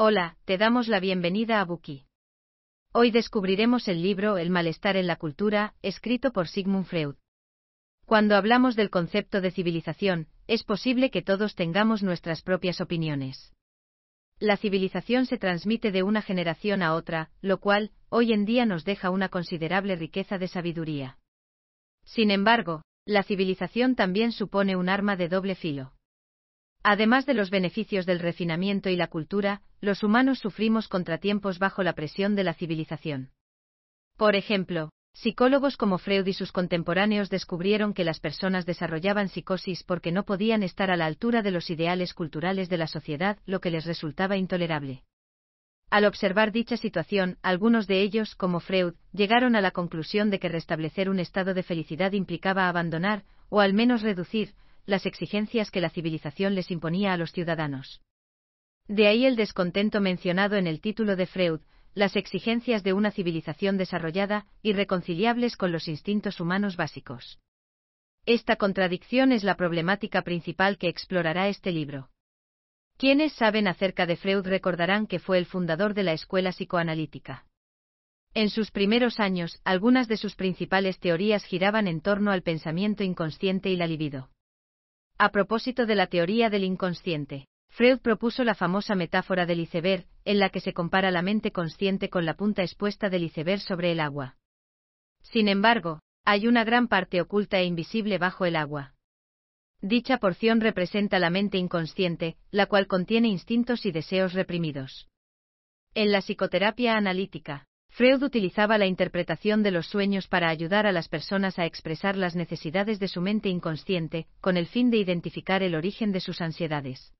Hola, te damos la bienvenida a Buki. Hoy descubriremos el libro El malestar en la cultura, escrito por Sigmund Freud. Cuando hablamos del concepto de civilización, es posible que todos tengamos nuestras propias opiniones. La civilización se transmite de una generación a otra, lo cual, hoy en día nos deja una considerable riqueza de sabiduría. Sin embargo, la civilización también supone un arma de doble filo. Además de los beneficios del refinamiento y la cultura, los humanos sufrimos contratiempos bajo la presión de la civilización. Por ejemplo, psicólogos como Freud y sus contemporáneos descubrieron que las personas desarrollaban psicosis porque no podían estar a la altura de los ideales culturales de la sociedad, lo que les resultaba intolerable. Al observar dicha situación, algunos de ellos, como Freud, llegaron a la conclusión de que restablecer un estado de felicidad implicaba abandonar, o al menos reducir, las exigencias que la civilización les imponía a los ciudadanos. De ahí el descontento mencionado en el título de Freud, las exigencias de una civilización desarrollada, irreconciliables con los instintos humanos básicos. Esta contradicción es la problemática principal que explorará este libro. Quienes saben acerca de Freud recordarán que fue el fundador de la escuela psicoanalítica. En sus primeros años, algunas de sus principales teorías giraban en torno al pensamiento inconsciente y la libido. A propósito de la teoría del inconsciente, Freud propuso la famosa metáfora del iceberg, en la que se compara la mente consciente con la punta expuesta del iceberg sobre el agua. Sin embargo, hay una gran parte oculta e invisible bajo el agua. Dicha porción representa la mente inconsciente, la cual contiene instintos y deseos reprimidos. En la psicoterapia analítica, Freud utilizaba la interpretación de los sueños para ayudar a las personas a expresar las necesidades de su mente inconsciente, con el fin de identificar el origen de sus ansiedades.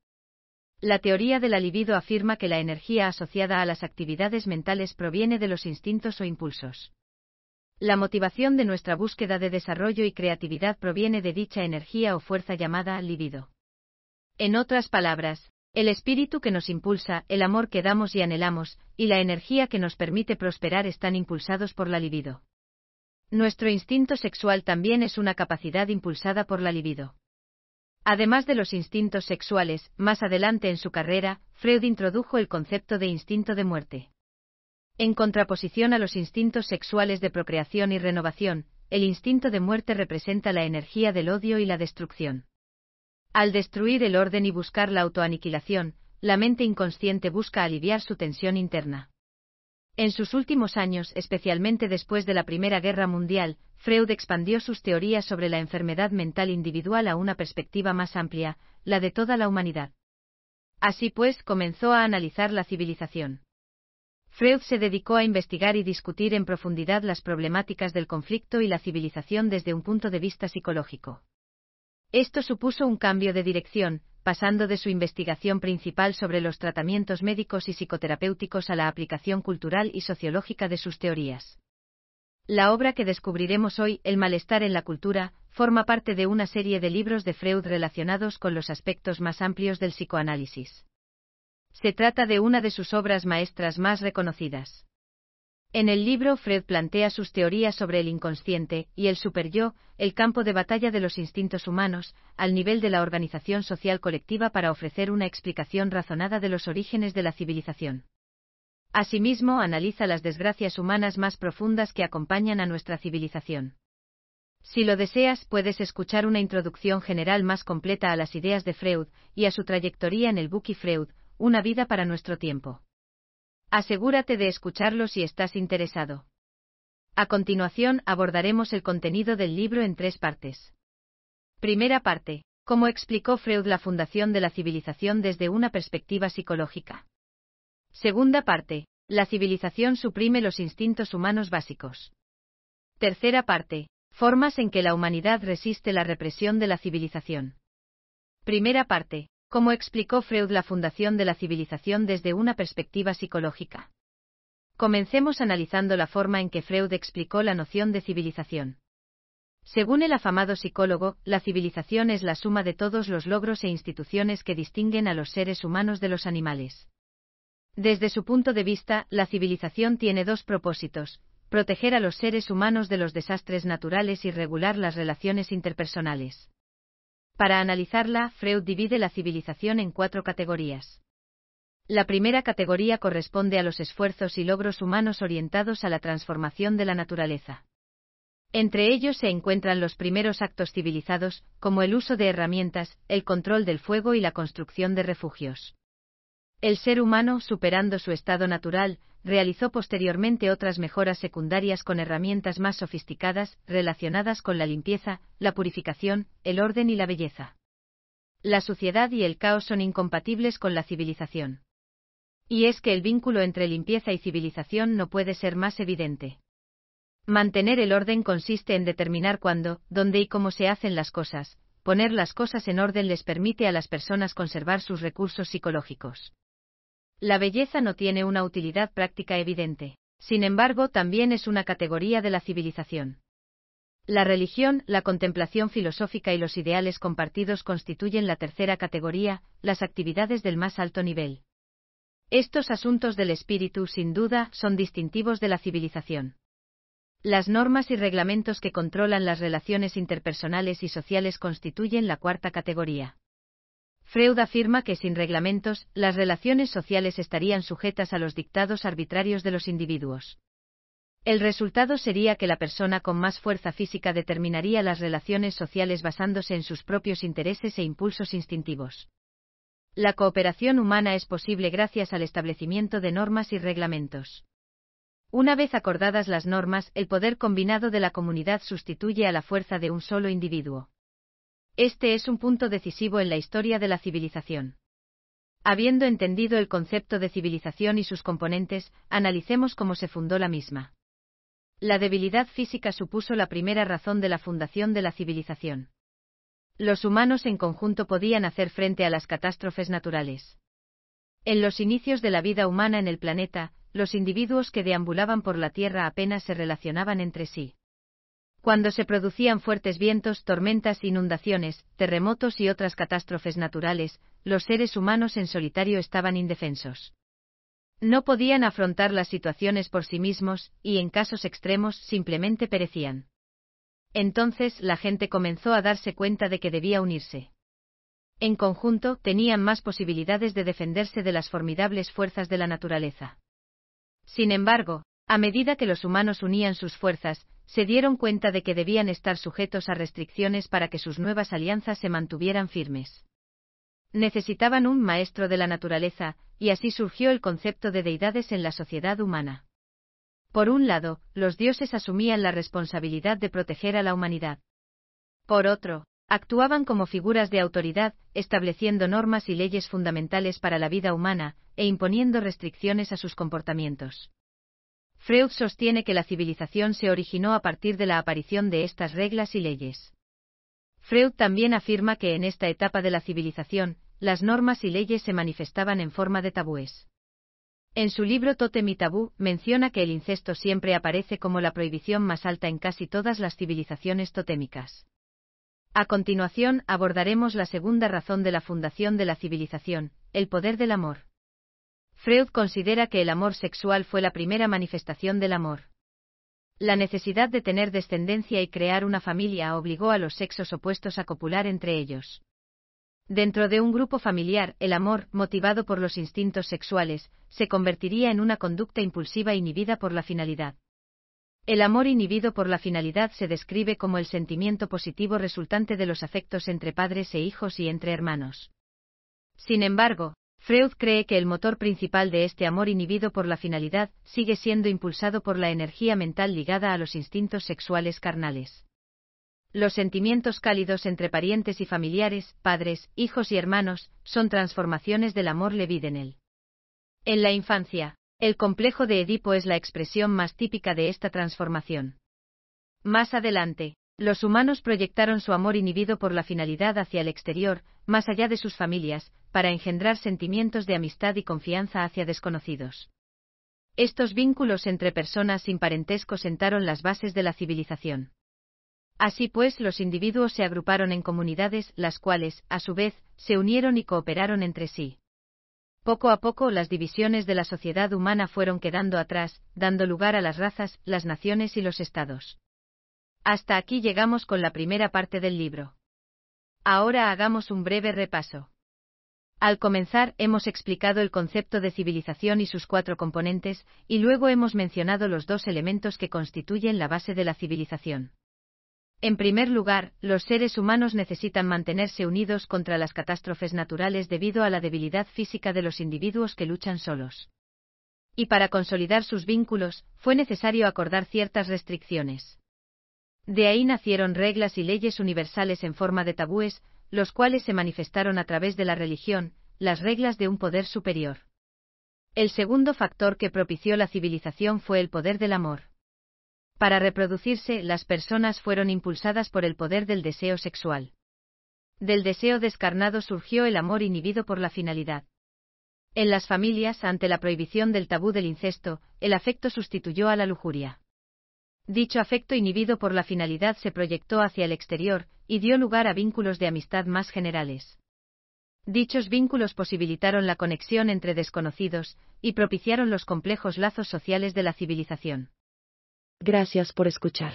La teoría de la libido afirma que la energía asociada a las actividades mentales proviene de los instintos o impulsos. La motivación de nuestra búsqueda de desarrollo y creatividad proviene de dicha energía o fuerza llamada libido. En otras palabras, el espíritu que nos impulsa, el amor que damos y anhelamos, y la energía que nos permite prosperar están impulsados por la libido. Nuestro instinto sexual también es una capacidad impulsada por la libido. Además de los instintos sexuales, más adelante en su carrera, Freud introdujo el concepto de instinto de muerte. En contraposición a los instintos sexuales de procreación y renovación, el instinto de muerte representa la energía del odio y la destrucción. Al destruir el orden y buscar la autoaniquilación, la mente inconsciente busca aliviar su tensión interna. En sus últimos años, especialmente después de la Primera Guerra Mundial, Freud expandió sus teorías sobre la enfermedad mental individual a una perspectiva más amplia, la de toda la humanidad. Así pues, comenzó a analizar la civilización. Freud se dedicó a investigar y discutir en profundidad las problemáticas del conflicto y la civilización desde un punto de vista psicológico. Esto supuso un cambio de dirección, pasando de su investigación principal sobre los tratamientos médicos y psicoterapéuticos a la aplicación cultural y sociológica de sus teorías. La obra que descubriremos hoy, El malestar en la cultura, forma parte de una serie de libros de Freud relacionados con los aspectos más amplios del psicoanálisis. Se trata de una de sus obras maestras más reconocidas. En el libro Fred plantea sus teorías sobre el inconsciente y el superyo, el campo de batalla de los instintos humanos, al nivel de la organización social colectiva para ofrecer una explicación razonada de los orígenes de la civilización. Asimismo, analiza las desgracias humanas más profundas que acompañan a nuestra civilización. Si lo deseas, puedes escuchar una introducción general más completa a las ideas de Freud y a su trayectoria en el Buki Freud, Una vida para nuestro tiempo. Asegúrate de escucharlo si estás interesado. A continuación abordaremos el contenido del libro en tres partes. Primera parte. Cómo explicó Freud la fundación de la civilización desde una perspectiva psicológica. Segunda parte. La civilización suprime los instintos humanos básicos. Tercera parte. Formas en que la humanidad resiste la represión de la civilización. Primera parte. Cómo explicó Freud la fundación de la civilización desde una perspectiva psicológica. Comencemos analizando la forma en que Freud explicó la noción de civilización. Según el afamado psicólogo, la civilización es la suma de todos los logros e instituciones que distinguen a los seres humanos de los animales. Desde su punto de vista, la civilización tiene dos propósitos, proteger a los seres humanos de los desastres naturales y regular las relaciones interpersonales. Para analizarla, Freud divide la civilización en cuatro categorías. La primera categoría corresponde a los esfuerzos y logros humanos orientados a la transformación de la naturaleza. Entre ellos se encuentran los primeros actos civilizados, como el uso de herramientas, el control del fuego y la construcción de refugios. El ser humano, superando su estado natural, realizó posteriormente otras mejoras secundarias con herramientas más sofisticadas, relacionadas con la limpieza, la purificación, el orden y la belleza. La suciedad y el caos son incompatibles con la civilización. Y es que el vínculo entre limpieza y civilización no puede ser más evidente. Mantener el orden consiste en determinar cuándo, dónde y cómo se hacen las cosas. Poner las cosas en orden les permite a las personas conservar sus recursos psicológicos. La belleza no tiene una utilidad práctica evidente. Sin embargo, también es una categoría de la civilización. La religión, la contemplación filosófica y los ideales compartidos constituyen la tercera categoría, las actividades del más alto nivel. Estos asuntos del espíritu, sin duda, son distintivos de la civilización. Las normas y reglamentos que controlan las relaciones interpersonales y sociales constituyen la cuarta categoría. Freud afirma que sin reglamentos, las relaciones sociales estarían sujetas a los dictados arbitrarios de los individuos. El resultado sería que la persona con más fuerza física determinaría las relaciones sociales basándose en sus propios intereses e impulsos instintivos. La cooperación humana es posible gracias al establecimiento de normas y reglamentos. Una vez acordadas las normas, el poder combinado de la comunidad sustituye a la fuerza de un solo individuo. Este es un punto decisivo en la historia de la civilización. Habiendo entendido el concepto de civilización y sus componentes, analicemos cómo se fundó la misma. La debilidad física supuso la primera razón de la fundación de la civilización. Los humanos en conjunto podían hacer frente a las catástrofes naturales. En los inicios de la vida humana en el planeta, los individuos que deambulaban por la Tierra apenas se relacionaban entre sí. Cuando se producían fuertes vientos, tormentas, inundaciones, terremotos y otras catástrofes naturales, los seres humanos en solitario estaban indefensos. No podían afrontar las situaciones por sí mismos, y en casos extremos simplemente perecían. Entonces la gente comenzó a darse cuenta de que debía unirse. En conjunto, tenían más posibilidades de defenderse de las formidables fuerzas de la naturaleza. Sin embargo, a medida que los humanos unían sus fuerzas, se dieron cuenta de que debían estar sujetos a restricciones para que sus nuevas alianzas se mantuvieran firmes. Necesitaban un maestro de la naturaleza, y así surgió el concepto de deidades en la sociedad humana. Por un lado, los dioses asumían la responsabilidad de proteger a la humanidad. Por otro, actuaban como figuras de autoridad, estableciendo normas y leyes fundamentales para la vida humana, e imponiendo restricciones a sus comportamientos. Freud sostiene que la civilización se originó a partir de la aparición de estas reglas y leyes. Freud también afirma que en esta etapa de la civilización, las normas y leyes se manifestaban en forma de tabúes. En su libro Totem y Tabú, menciona que el incesto siempre aparece como la prohibición más alta en casi todas las civilizaciones totémicas. A continuación, abordaremos la segunda razón de la fundación de la civilización, el poder del amor. Freud considera que el amor sexual fue la primera manifestación del amor. La necesidad de tener descendencia y crear una familia obligó a los sexos opuestos a copular entre ellos. Dentro de un grupo familiar, el amor, motivado por los instintos sexuales, se convertiría en una conducta impulsiva inhibida por la finalidad. El amor inhibido por la finalidad se describe como el sentimiento positivo resultante de los afectos entre padres e hijos y entre hermanos. Sin embargo, Freud cree que el motor principal de este amor inhibido por la finalidad sigue siendo impulsado por la energía mental ligada a los instintos sexuales carnales. Los sentimientos cálidos entre parientes y familiares, padres, hijos y hermanos, son transformaciones del amor él. En la infancia, el complejo de Edipo es la expresión más típica de esta transformación. Más adelante, los humanos proyectaron su amor inhibido por la finalidad hacia el exterior, más allá de sus familias, para engendrar sentimientos de amistad y confianza hacia desconocidos. Estos vínculos entre personas sin parentesco sentaron las bases de la civilización. Así pues, los individuos se agruparon en comunidades, las cuales, a su vez, se unieron y cooperaron entre sí. Poco a poco las divisiones de la sociedad humana fueron quedando atrás, dando lugar a las razas, las naciones y los estados. Hasta aquí llegamos con la primera parte del libro. Ahora hagamos un breve repaso. Al comenzar, hemos explicado el concepto de civilización y sus cuatro componentes, y luego hemos mencionado los dos elementos que constituyen la base de la civilización. En primer lugar, los seres humanos necesitan mantenerse unidos contra las catástrofes naturales debido a la debilidad física de los individuos que luchan solos. Y para consolidar sus vínculos, fue necesario acordar ciertas restricciones. De ahí nacieron reglas y leyes universales en forma de tabúes, los cuales se manifestaron a través de la religión, las reglas de un poder superior. El segundo factor que propició la civilización fue el poder del amor. Para reproducirse, las personas fueron impulsadas por el poder del deseo sexual. Del deseo descarnado surgió el amor inhibido por la finalidad. En las familias, ante la prohibición del tabú del incesto, el afecto sustituyó a la lujuria. Dicho afecto inhibido por la finalidad se proyectó hacia el exterior, y dio lugar a vínculos de amistad más generales. Dichos vínculos posibilitaron la conexión entre desconocidos, y propiciaron los complejos lazos sociales de la civilización. Gracias por escuchar.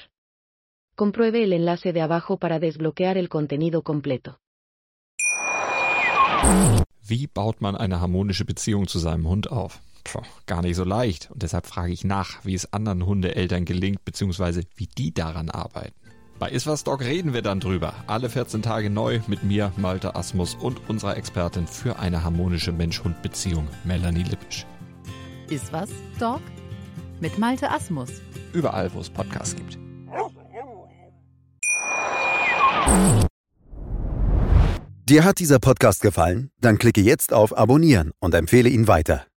Compruebe el enlace de abajo para desbloquear el contenido completo. Wie baut man eine harmonische Beziehung zu seinem Hund auf? Gar nicht so leicht. Und deshalb frage ich nach, wie es anderen Hundeeltern gelingt, beziehungsweise wie die daran arbeiten. Bei Iswas Dog reden wir dann drüber. Alle 14 Tage neu mit mir, Malte Asmus und unserer Expertin für eine harmonische Mensch-Hund-Beziehung, Melanie Lippisch. Iswas Dog? Mit Malte Asmus. Überall, wo es Podcasts gibt. Dir hat dieser Podcast gefallen? Dann klicke jetzt auf Abonnieren und empfehle ihn weiter.